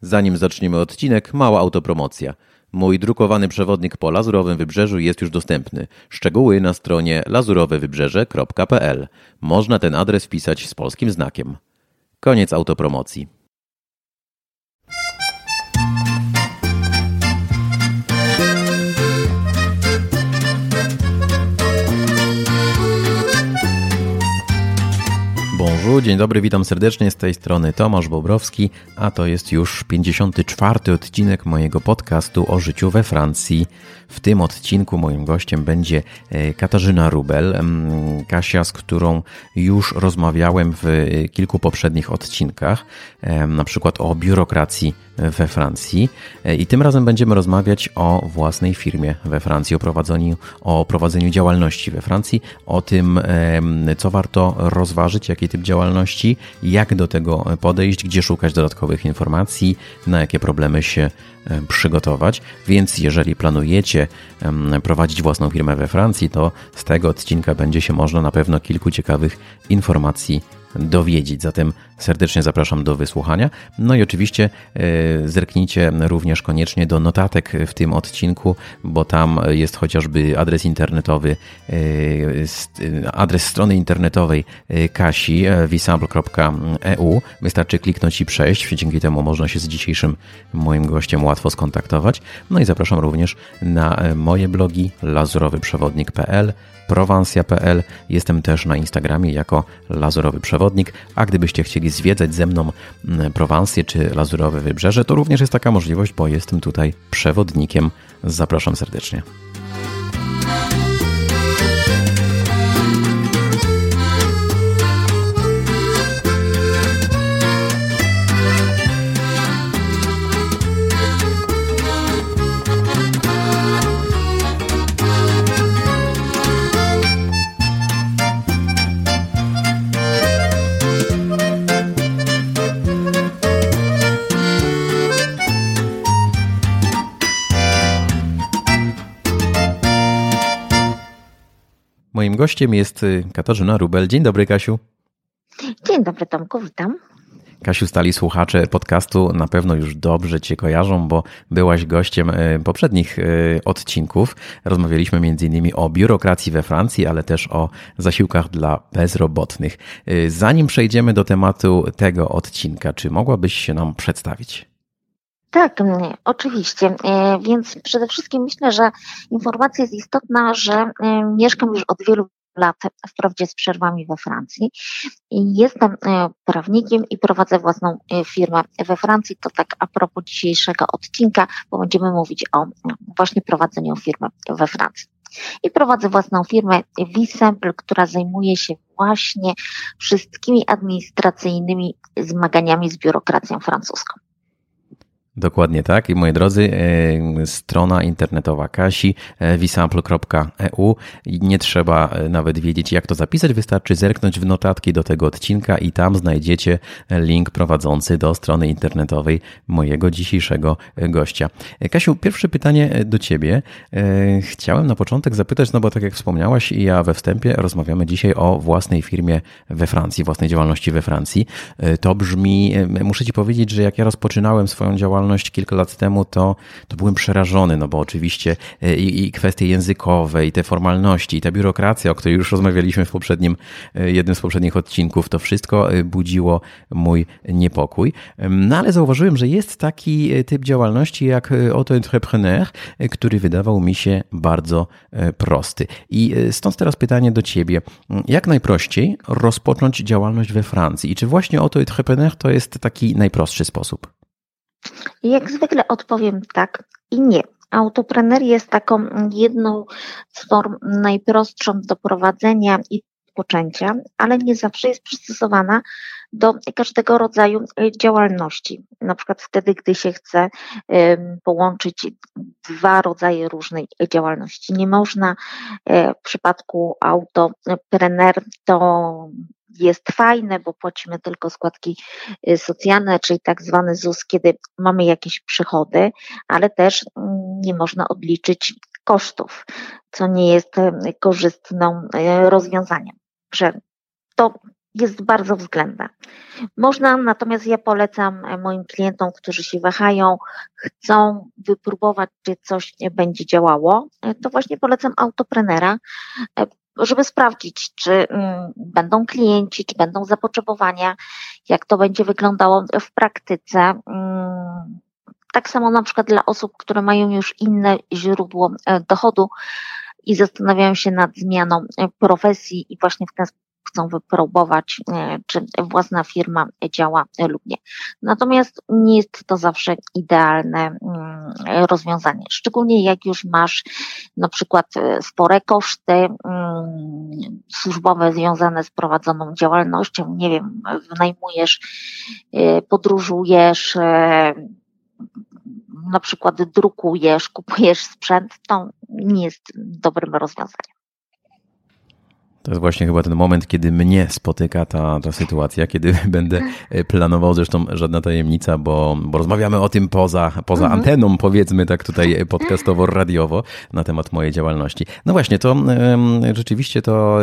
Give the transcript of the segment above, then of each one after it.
Zanim zaczniemy odcinek, mała autopromocja. Mój drukowany przewodnik po Lazurowym Wybrzeżu jest już dostępny. Szczegóły na stronie lazurowewybrzeże.pl. Można ten adres wpisać z polskim znakiem. Koniec autopromocji. Dzień dobry, witam serdecznie z tej strony Tomasz Bobrowski, a to jest już 54. odcinek mojego podcastu o życiu we Francji. W tym odcinku moim gościem będzie e, Katarzyna Rubel, Kasia, z którą już rozmawiałem w e, kilku poprzednich odcinkach, na przykład o biurokracji we Francji. E, I tym razem będziemy rozmawiać o własnej firmie we Francji, o prowadzeniu, o prowadzeniu działalności we Francji, o tym, co warto rozważyć, jaki typ działalności, jak do tego podejść, gdzie szukać dodatkowych informacji, na jakie problemy się przygotować. Więc jeżeli planujecie prowadzić własną firmę we Francji, to z tego odcinka będzie się można na pewno kilku ciekawych informacji dowiedzieć. Zatem serdecznie zapraszam do wysłuchania. No i oczywiście e, zerknijcie również koniecznie do notatek w tym odcinku, bo tam jest chociażby adres internetowy, e, adres strony internetowej e, Kasi visable.eu. Wystarczy kliknąć i przejść. Dzięki temu można się z dzisiejszym moim gościem łatwo skontaktować. No i zapraszam również na moje blogi lazurowyprzewodnik.pl prowansja.pl. Jestem też na Instagramie jako Lazurowy Przewodnik, a gdybyście chcieli zwiedzać ze mną mm, Prowansję czy Lazurowe Wybrzeże, to również jest taka możliwość, bo jestem tutaj przewodnikiem. Zapraszam serdecznie. Gościem jest y, Katarzyna Rubel. Dzień dobry, Kasiu. Dzień dobry, Tomku, witam. Kasiu, stali słuchacze podcastu na pewno już dobrze Cię kojarzą, bo byłaś gościem y, poprzednich y, odcinków. Rozmawialiśmy m.in. o biurokracji we Francji, ale też o zasiłkach dla bezrobotnych. Zanim przejdziemy do tematu tego odcinka, czy mogłabyś się nam przedstawić? Tak, oczywiście. E, więc przede wszystkim myślę, że informacja jest istotna, że e, mieszkam już od wielu lat, wprawdzie z przerwami we Francji. Jestem e, prawnikiem i prowadzę własną firmę we Francji. To tak a propos dzisiejszego odcinka, bo będziemy mówić o właśnie prowadzeniu firmy we Francji. I prowadzę własną firmę Visemple, która zajmuje się właśnie wszystkimi administracyjnymi zmaganiami z biurokracją francuską. Dokładnie tak. I moi drodzy, e, strona internetowa Kasi visample.eu. Nie trzeba e, nawet wiedzieć, jak to zapisać. Wystarczy zerknąć w notatki do tego odcinka i tam znajdziecie link prowadzący do strony internetowej mojego dzisiejszego gościa. E, Kasiu, pierwsze pytanie do Ciebie. Chciałem na początek zapytać, no bo tak jak wspomniałaś, i ja we wstępie rozmawiamy dzisiaj o własnej firmie we Francji, własnej działalności we Francji. To brzmi, muszę Ci powiedzieć, że jak ja rozpoczynałem swoją działalność, działalność kilka lat temu, to, to byłem przerażony, no bo oczywiście e, i, i kwestie językowe, i te formalności, i ta biurokracja, o której już rozmawialiśmy w poprzednim, e, jednym z poprzednich odcinków, to wszystko e, budziło mój niepokój. No ale zauważyłem, że jest taki typ działalności jak auto-entrepreneur, który wydawał mi się bardzo prosty. I stąd teraz pytanie do Ciebie. Jak najprościej rozpocząć działalność we Francji? I czy właśnie auto-entrepreneur to jest taki najprostszy sposób? Jak zwykle odpowiem tak i nie. Autoprener jest taką jedną z form najprostszą do prowadzenia i poczęcia, ale nie zawsze jest przystosowana do każdego rodzaju działalności. Na przykład wtedy, gdy się chce połączyć dwa rodzaje różnej działalności. Nie można e, w przypadku autoprener to jest fajne, bo płacimy tylko składki y, socjalne, czyli tak zwany ZUS, kiedy mamy jakieś przychody, ale też mm, nie można odliczyć kosztów, co nie jest y, korzystną y, rozwiązaniem. Że to jest bardzo względna. Można, natomiast ja polecam moim klientom, którzy się wahają, chcą wypróbować, czy coś będzie działało, to właśnie polecam autoprenera, żeby sprawdzić, czy mm, będą klienci, czy będą zapotrzebowania, jak to będzie wyglądało w praktyce. Mm, tak samo na przykład dla osób, które mają już inne źródło e, dochodu i zastanawiają się nad zmianą e, profesji i właśnie w ten chcą wypróbować, e, czy własna firma działa lub nie. Natomiast nie jest to zawsze idealne mm, rozwiązanie, szczególnie jak już masz na przykład e, spore koszty mm, służbowe związane z prowadzoną działalnością, nie wiem, wynajmujesz, e, podróżujesz, na przykład drukujesz, kupujesz sprzęt, to nie jest dobrym rozwiązaniem. To jest właśnie chyba ten moment, kiedy mnie spotyka ta, ta sytuacja, kiedy będę e, planował, zresztą żadna tajemnica, bo, bo rozmawiamy o tym poza, poza mhm. anteną, powiedzmy tak tutaj podcastowo, radiowo na temat mojej działalności. No właśnie, to rzeczywiście to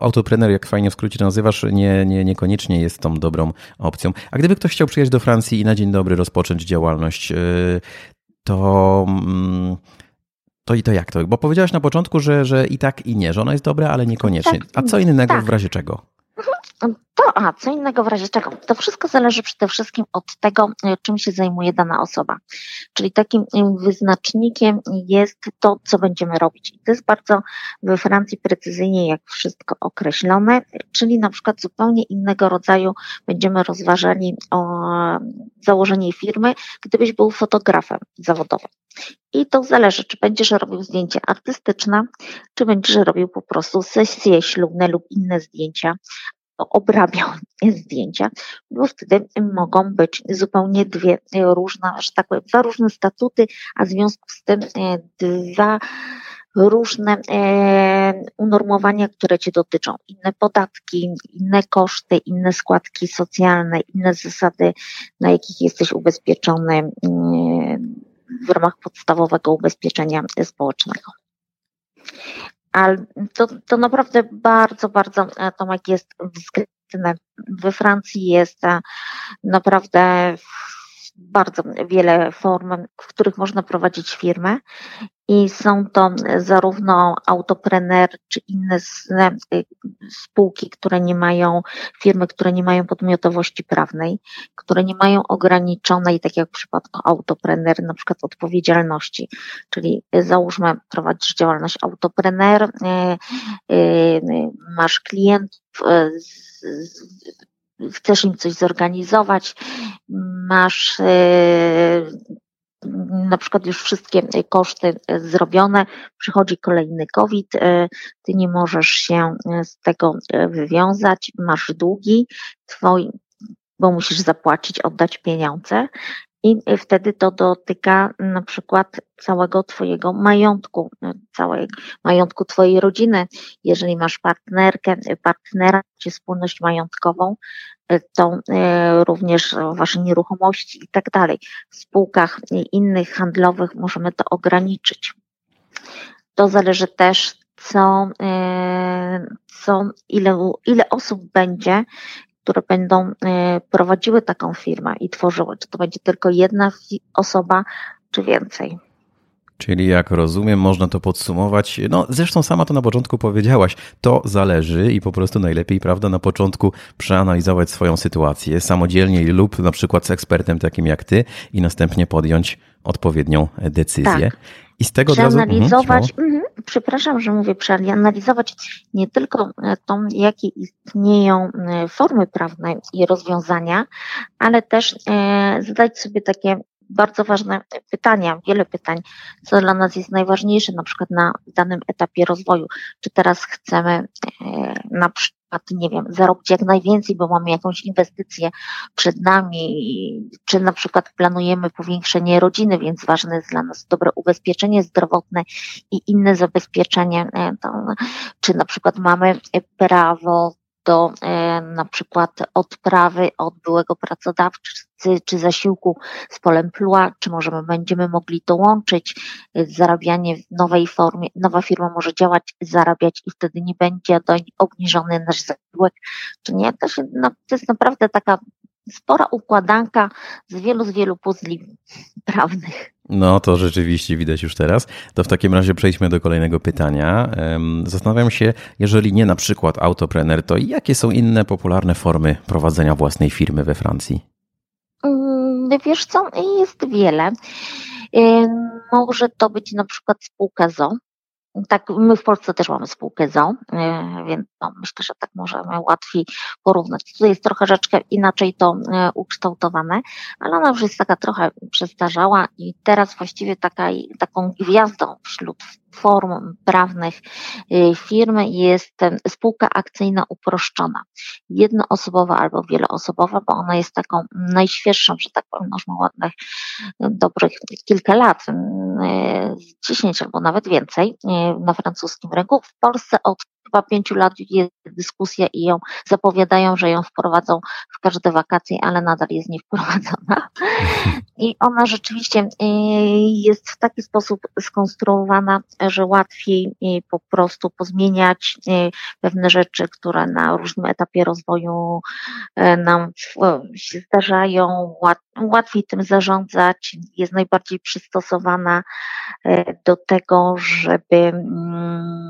autopreneur, jak fajnie w skrócie to nazywasz, nie, nie, niekoniecznie jest tą dobrą opcją. A gdyby ktoś chciał przyjechać do Francji i na dzień dobry rozpocząć działalność, e, to... To i to jak to? Bo powiedziałaś na początku, że, że i tak i nie, że ona jest dobra, ale niekoniecznie. Tak, A co innego tak. w razie czego? To, a co innego w razie czego? To wszystko zależy przede wszystkim od tego, e, czym się zajmuje dana osoba. Czyli takim e, wyznacznikiem jest to, co będziemy robić. I to jest bardzo we Francji precyzyjnie jak wszystko określone, czyli na przykład zupełnie innego rodzaju będziemy rozważali założenie firmy, gdybyś był fotografem zawodowym. I to zależy, czy będziesz robił zdjęcia artystyczne, czy będziesz robił po prostu sesje ślubne lub inne zdjęcia, obrabiał zdjęcia, bo wtedy mogą być zupełnie dwie różne, że tak powiem, dwa różne statuty, a w związku z tym e, dwa różne e, unormowania, które Cię dotyczą. Inne podatki, inne koszty, inne składki socjalne, inne zasady, na jakich jesteś ubezpieczony e, w ramach podstawowego ubezpieczenia społecznego. Ale to, to naprawdę bardzo, bardzo, e, Tomek, jest względne. We Francji jest e, naprawdę bardzo wiele form, w których można prowadzić firmę i są to zarówno autoprener czy inne y, spółki, które nie mają, firmy, które nie mają podmiotowości prawnej, które nie mają ograniczonej, tak jak w przypadku autoprener, na przykład odpowiedzialności. Czyli załóżmy, prowadzisz działalność autoprener, y, y, masz klientów, chcesz im coś zorganizować, masz na przykład już wszystkie koszty zrobione, przychodzi kolejny COVID, e, ty nie możesz się z tego e, wywiązać, masz długi, twoi, bo musisz zapłacić, oddać pieniądze i wtedy to dotyka na przykład całego Twojego majątku, całego majątku Twojej rodziny. Jeżeli masz partnerkę, partnera czy wspólność majątkową, to e, również Wasze nieruchomości i tak dalej. W spółkach innych handlowych możemy to ograniczyć. To zależy też, co, e, co ile, ile osób będzie, które będą e, prowadziły taką firmę i tworzyły. Czy to będzie tylko jedna osoba, czy więcej. Czyli jak rozumiem, można to podsumować. No, zresztą sama to na początku powiedziałaś. To zależy i po prostu najlepiej, prawda, na początku przeanalizować swoją sytuację samodzielnie lub na przykład z ekspertem takim jak ty i następnie podjąć odpowiednią decyzję. Tak. I z tego przeanalizować, razu, mhm, przepraszam, że mówię, przeanalizować nie tylko e, tą, jakie istnieją e, formy prawne i rozwiązania, ale też e, zadać sobie takie bardzo ważne pytania, wiele pytań, co dla nas jest najważniejsze, na przykład na danym etapie rozwoju. Czy teraz chcemy e, na przykład, nie wiem, zarobić jak najwięcej, bo mamy jakąś inwestycję przed nami, czy na przykład planujemy powiększenie rodziny, więc ważne jest dla nas dobre ubezpieczenie zdrowotne i inne zabezpieczenie, e, czy na przykład mamy prawo do e, na przykład odprawy od byłego pracodawcy czy zasiłku z polem plua, czy możemy będziemy mogli dołączyć e, zarabianie w nowej formie, nowa firma może działać, zarabiać i wtedy nie będzie obniżony nasz zasiłek, czy nie, to, się, no, to jest naprawdę taka spora układanka z wielu, z wielu puzli prawnych. No, to rzeczywiście widać już teraz. To w takim razie przejdźmy do kolejnego pytania. Zastanawiam się, jeżeli nie na przykład autopreneur, to jakie są inne popularne formy prowadzenia własnej firmy we Francji? Mm, wiesz co, jest wiele. Może to być na przykład spółka ZO, tak, my w Polsce też mamy spółkę ZO, e, więc no, myślę, że tak możemy łatwiej porównać. Tutaj jest trochę rzeczkę inaczej to e, ukształtowane, ale ona już jest taka trochę przestarzała i teraz właściwie taka, taką gwiazdą wśród form prawnych y, firmy jest spółka akcyjna uproszczona. Jednoosobowa albo wieloosobowa, bo ona jest taką najświeższą, że tak powiem, już ma ładnych, dobrych kilka lat, 10 y, albo nawet więcej y, na francuskim rynku. W Polsce od chyba pięciu lat jest dyskusja i ją zapowiadają, że ją wprowadzą w każde wakacje, ale nadal jest niewprowadzona. I ona rzeczywiście e, jest w taki sposób skonstruowana, że łatwiej e, po prostu pozmieniać e, pewne rzeczy, które na różnym etapie rozwoju nam się zdarzają, łatwiej tym zarządzać, jest najbardziej przystosowana do tego, żeby mm,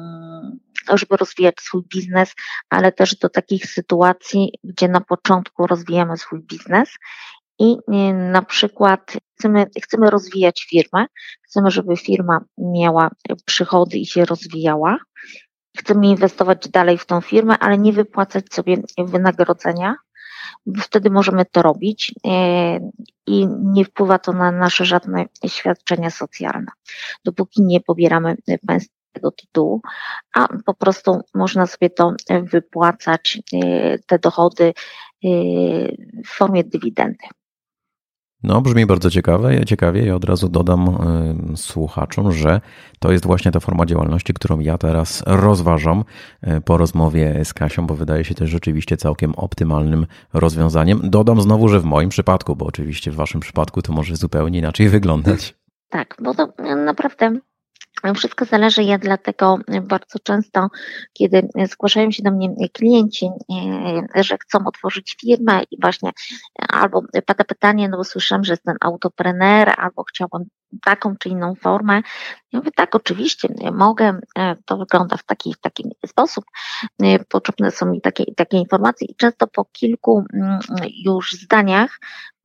żeby rozwijać swój biznes, ale też do takich sytuacji, gdzie na początku rozwijamy swój biznes i y, na przykład chcemy, chcemy rozwijać firmę, chcemy, żeby firma miała przychody i się rozwijała. Chcemy inwestować dalej w tą firmę, ale nie wypłacać sobie wynagrodzenia. Wtedy możemy to robić y, i nie wpływa to na nasze żadne świadczenia socjalne. Dopóki nie pobieramy tego tytułu, a po prostu można sobie to wypłacać, y, te dochody w formie dywidendy. No, brzmi bardzo ciekawe, ciekawie i od razu dodam y, słuchaczom, że to jest właśnie ta forma działalności, którą ja teraz rozważam y, po rozmowie z Kasią, bo wydaje się też rzeczywiście całkiem optymalnym rozwiązaniem. Dodam znowu, że w moim przypadku, bo oczywiście w waszym przypadku to może zupełnie inaczej wyglądać. Tak, bo to naprawdę wszystko zależy, ja dlatego bardzo często, kiedy zgłaszają się do mnie klienci, e, że chcą otworzyć firmę i właśnie albo pada pytanie, no bo słyszałem, że jest ten autoprener, albo chciałbym taką czy inną formę. Ja mówię, tak, oczywiście, mogę, e, to wygląda w taki, w taki sposób. E, potrzebne są mi takie, takie informacje i często po kilku mm, już zdaniach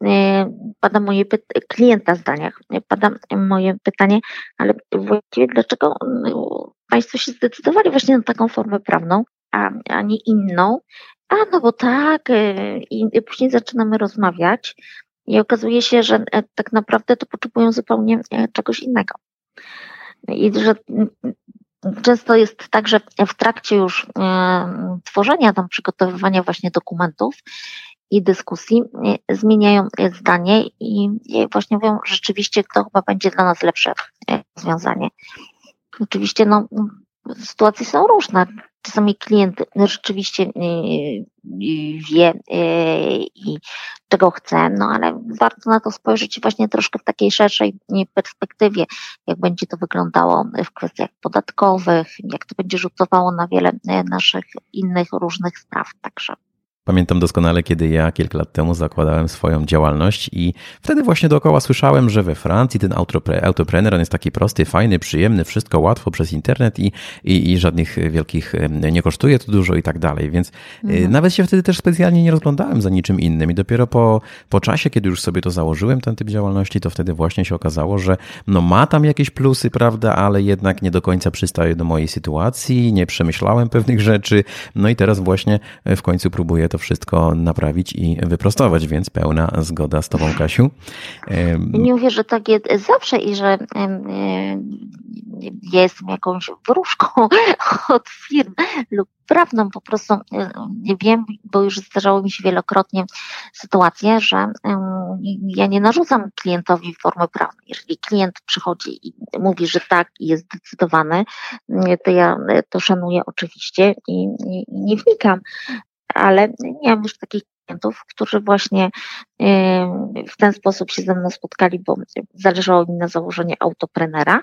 e, pada moje klienta zdaniach, pada moje pytanie, ale właściwie dlaczego no, Państwo się zdecydowali właśnie na taką formę prawną, a, a nie inną? A no bo tak, i później zaczynamy rozmawiać i okazuje się, że e, tak naprawdę to potrzebują zupełnie e, czegoś innego. I że często jest tak, że w trakcie już e, tworzenia, tam przygotowywania właśnie dokumentów i dyskusji zmieniają zdanie i właśnie mówią, rzeczywiście to chyba będzie dla nas lepsze rozwiązanie. Oczywiście no, sytuacje są różne. Czasami klient rzeczywiście y, y, wie y, i czego chce, no ale warto na to spojrzeć właśnie troszkę w takiej szerszej perspektywie, jak będzie to wyglądało w kwestiach podatkowych, jak to będzie rzutowało na wiele naszych innych różnych spraw. Także Pamiętam doskonale, kiedy ja kilka lat temu zakładałem swoją działalność i wtedy właśnie dookoła słyszałem, że we Francji ten autopreneur jest taki prosty, fajny, przyjemny, wszystko łatwo przez internet i, i, i żadnych wielkich, nie kosztuje to dużo i tak dalej. Więc y, mhm. nawet się wtedy też specjalnie nie rozglądałem za niczym innym i dopiero po, po czasie, kiedy już sobie to założyłem, ten typ działalności, to wtedy właśnie się okazało, że no ma tam jakieś plusy, prawda, ale jednak nie do końca przystaje do mojej sytuacji, nie przemyślałem pewnych rzeczy, no i teraz właśnie w końcu próbuję to wszystko naprawić i wyprostować, więc pełna zgoda z Tobą, Kasiu. Nie mówię, że tak jest zawsze i że jestem jakąś wróżką od firm lub prawną, po prostu nie wiem, bo już zdarzało mi się wielokrotnie sytuacje, że ja nie narzucam klientowi formy prawnej. Jeżeli klient przychodzi i mówi, że tak i jest zdecydowany, to ja to szanuję oczywiście i nie wnikam ale miałam już takich klientów, którzy właśnie w ten sposób się ze mną spotkali, bo zależało mi na założeniu autoprenera.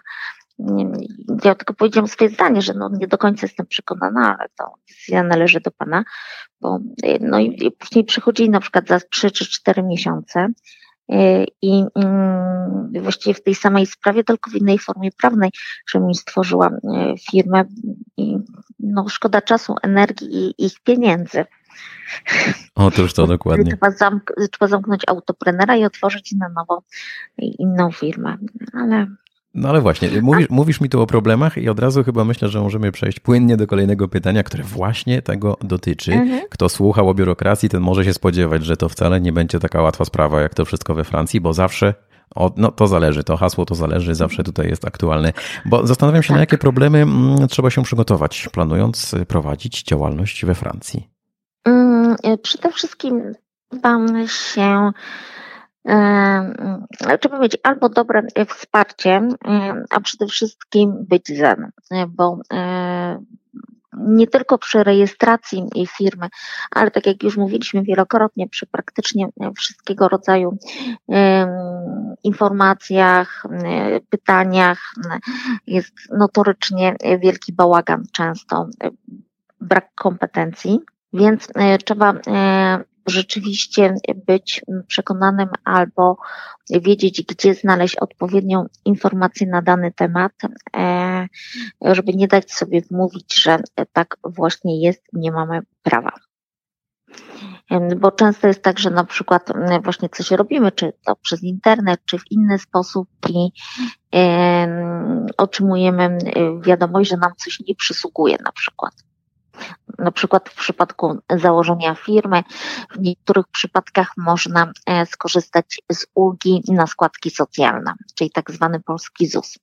Ja tylko powiedziałam swoje zdanie, że no nie do końca jestem przekonana, ale to decyzja należy do Pana, bo no i później przychodzili na przykład za 3 czy 4 miesiące i mm, właściwie w tej samej sprawie, tylko w innej formie prawnej, że mi stworzyła firmę i no szkoda czasu, energii i ich pieniędzy. Otóż to dokładnie. Trzeba, zamk trzeba zamknąć autoprenera i otworzyć na nowo inną firmę. Ale no ale właśnie, mówisz, mówisz, mi tu o problemach i od razu chyba myślę, że możemy przejść płynnie do kolejnego pytania, które właśnie tego dotyczy. Mhm. Kto słuchał o biurokracji, ten może się spodziewać, że to wcale nie będzie taka łatwa sprawa, jak to wszystko we Francji, bo zawsze o, no to zależy, to hasło to zależy, zawsze tutaj jest aktualne. Bo zastanawiam się, tak. na jakie problemy mm, trzeba się przygotować, planując prowadzić działalność we Francji. Mm, y, przede wszystkim mam się trzeba mieć albo dobre wsparcie, a przede wszystkim być zen, bo nie tylko przy rejestracji firmy, ale tak jak już mówiliśmy wielokrotnie, przy praktycznie wszystkiego rodzaju informacjach, pytaniach jest notorycznie wielki bałagan, często brak kompetencji, więc trzeba rzeczywiście być przekonanym albo wiedzieć, gdzie znaleźć odpowiednią informację na dany temat, e, żeby nie dać sobie wmówić, że tak właśnie jest, nie mamy prawa. Bo często jest tak, że na przykład właśnie coś robimy, czy to przez internet, czy w inny sposób i otrzymujemy wiadomość, że nam coś nie przysługuje na przykład na przykład w przypadku założenia firmy, w niektórych przypadkach można e, skorzystać z ulgi na składki socjalne, czyli tak zwany polski ZUS.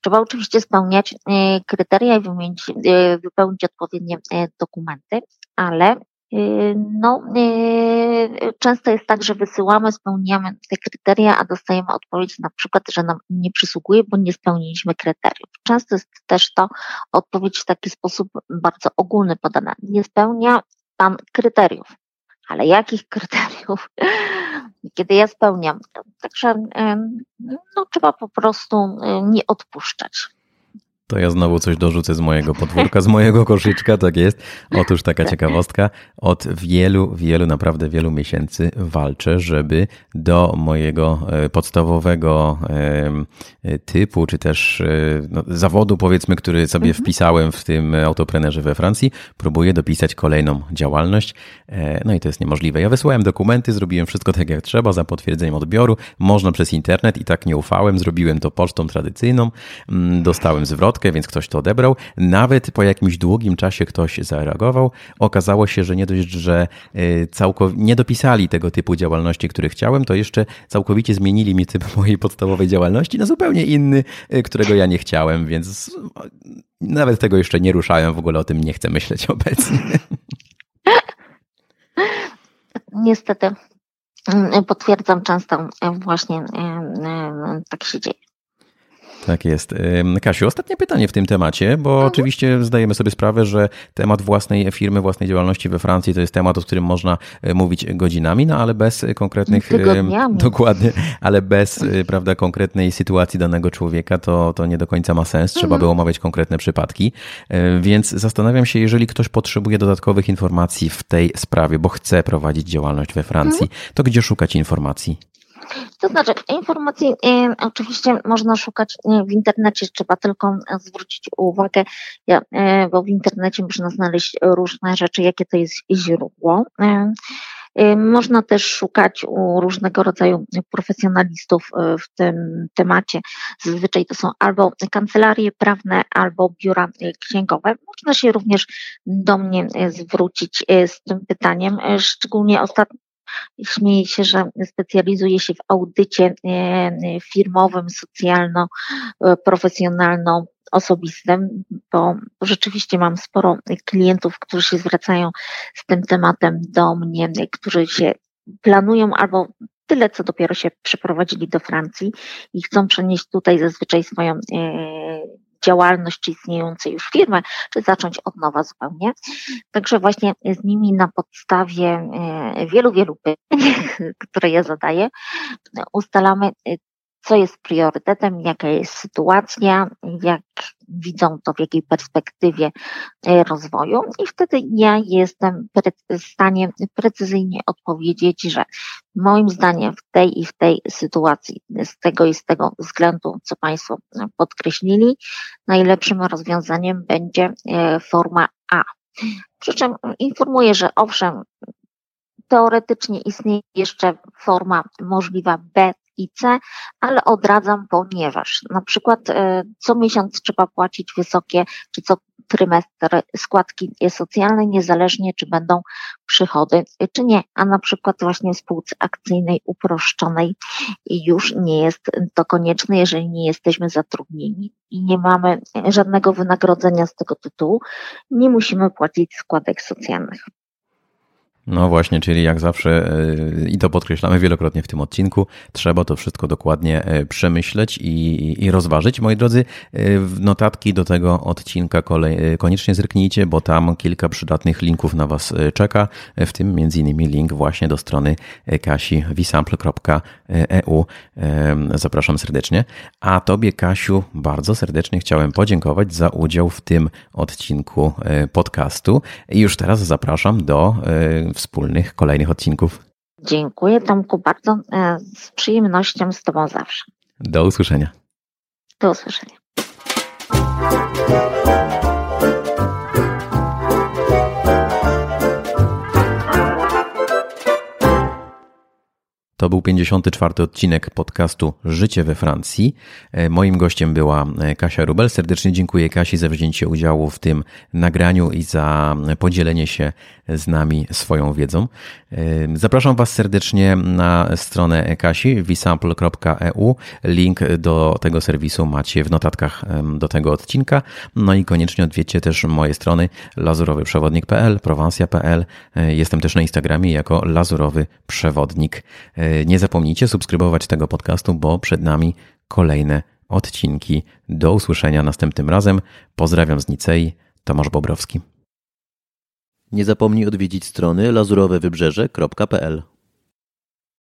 Trzeba oczywiście spełniać e, kryteria i e, wypełnić odpowiednie dokumenty, ale no, y, często jest tak, że wysyłamy, spełniamy te kryteria, a dostajemy odpowiedź na przykład, że nam nie przysługuje, bo nie spełniliśmy kryteriów. Często jest też to odpowiedź w taki sposób bardzo ogólny podana. Nie spełnia Pan kryteriów. Ale jakich kryteriów? Kiedy ja spełniam. Także no, trzeba po prostu y, nie odpuszczać. To ja znowu coś dorzucę z mojego podwórka, z mojego koszyczka, tak jest. Otóż taka ciekawostka. Od wielu, wielu, naprawdę wielu miesięcy walczę, żeby do mojego e, podstawowego e, typu, czy też e, no, zawodu, powiedzmy, który sobie mhm. wpisałem w tym autoprenerze we Francji, próbuję dopisać kolejną działalność. No i to jest niemożliwe. Ja wysłałem dokumenty, zrobiłem wszystko tak jak trzeba, za potwierdzeniem odbioru. Można przez internet i tak nie ufałem. Zrobiłem to pocztą tradycyjną. Mm, dostałem zwrot więc ktoś to odebrał. Nawet po jakimś długim czasie ktoś zareagował. Okazało się, że nie dość, że y, całkowicie nie dopisali tego typu działalności, który chciałem, to jeszcze całkowicie zmienili mi typ mojej podstawowej działalności na zupełnie inny, y, którego ja nie chciałem, więc nawet tego jeszcze nie ruszałem, w ogóle o tym nie chcę myśleć obecnie. Niestety mm, potwierdzam często właśnie tak się dzieje. Tak jest. Kasiu, ostatnie pytanie w tym temacie, bo mhm. oczywiście zdajemy sobie sprawę, że temat własnej firmy, własnej działalności we Francji to jest temat, o którym można e, mówić godzinami, no ale bez konkretnych. Tygodniami. Dokładnie, ale bez e, prawda, konkretnej sytuacji danego człowieka to, to nie do końca ma sens. Trzeba mhm. by omawiać konkretne przypadki. E, więc zastanawiam się, jeżeli ktoś potrzebuje dodatkowych informacji w tej sprawie, bo chce prowadzić działalność we Francji, mhm. to gdzie szukać informacji? To znaczy, informacji e, oczywiście można szukać e, w internecie, trzeba tylko zwrócić uwagę, ja, e, bo w internecie można znaleźć różne rzeczy, jakie to jest źródło. E, można też szukać u różnego rodzaju profesjonalistów w tym temacie. Zazwyczaj to są albo kancelarie prawne, albo biura księgowe. Można się również do mnie zwrócić z tym pytaniem. Szczególnie ostatnio Śmieję się, że specjalizuję się w audycie e, firmowym, socjalno-profesjonalno osobistym, bo rzeczywiście mam sporo klientów, którzy się zwracają z tym tematem do mnie, którzy się planują albo tyle, co dopiero się przeprowadzili do Francji i chcą przenieść tutaj zazwyczaj swoją e, działalność czy już firmy, czy zacząć od nowa zupełnie. Także właśnie z nimi na podstawie wielu, wielu pytań, które ja zadaję, ustalamy, co jest priorytetem, jaka jest sytuacja, jak widzą to w jakiej perspektywie e, rozwoju i wtedy ja jestem w stanie precyzyjnie odpowiedzieć, że moim zdaniem w tej i w tej sytuacji, z tego i z tego względu, co Państwo podkreślili, najlepszym rozwiązaniem będzie e, forma A. Przy czym informuję, że owszem, teoretycznie istnieje jeszcze forma możliwa B i C, ale odradzam, ponieważ na przykład e, co miesiąc trzeba płacić wysokie, czy co trymestr składki socjalne, niezależnie czy będą przychody, czy nie. A na przykład właśnie w spółce akcyjnej uproszczonej już nie jest to konieczne, jeżeli nie jesteśmy zatrudnieni i nie mamy żadnego wynagrodzenia z tego tytułu, nie musimy płacić składek socjalnych. No właśnie, czyli jak zawsze, e, i to podkreślamy wielokrotnie w tym odcinku, trzeba to wszystko dokładnie e, przemyśleć i, i rozważyć. Moi drodzy, e, notatki do tego odcinka kolej, koniecznie zerknijcie, bo tam kilka przydatnych linków na Was czeka, w tym m.in. link właśnie do strony Kasi visample.eu. Zapraszam serdecznie. A Tobie, Kasiu, bardzo serdecznie chciałem podziękować za udział w tym odcinku podcastu. I już teraz zapraszam do wspólnych kolejnych odcinków. Dziękuję Tomku bardzo. E, z przyjemnością z Tobą zawsze. Do usłyszenia. Do usłyszenia. To był 54. odcinek podcastu Życie we Francji. E, moim gościem była e, Kasia Rubel. Serdecznie dziękuję Kasi za wzięcie udziału w tym nagraniu i za podzielenie się z nami swoją wiedzą. E, zapraszam Was serdecznie na stronę Kasi visample.eu. Link do tego serwisu macie w notatkach do tego odcinka. No i koniecznie odwiedźcie też moje strony lazurowyprzewodnik.pl, prowansja.pl. Jestem też na Instagramie jako lazurowy przewodnik. Nie zapomnijcie subskrybować tego podcastu, bo przed nami kolejne odcinki. Do usłyszenia następnym razem. Pozdrawiam z Nicei, Tomasz Bobrowski. Nie zapomnij odwiedzić strony lazurowewybrzeże.pl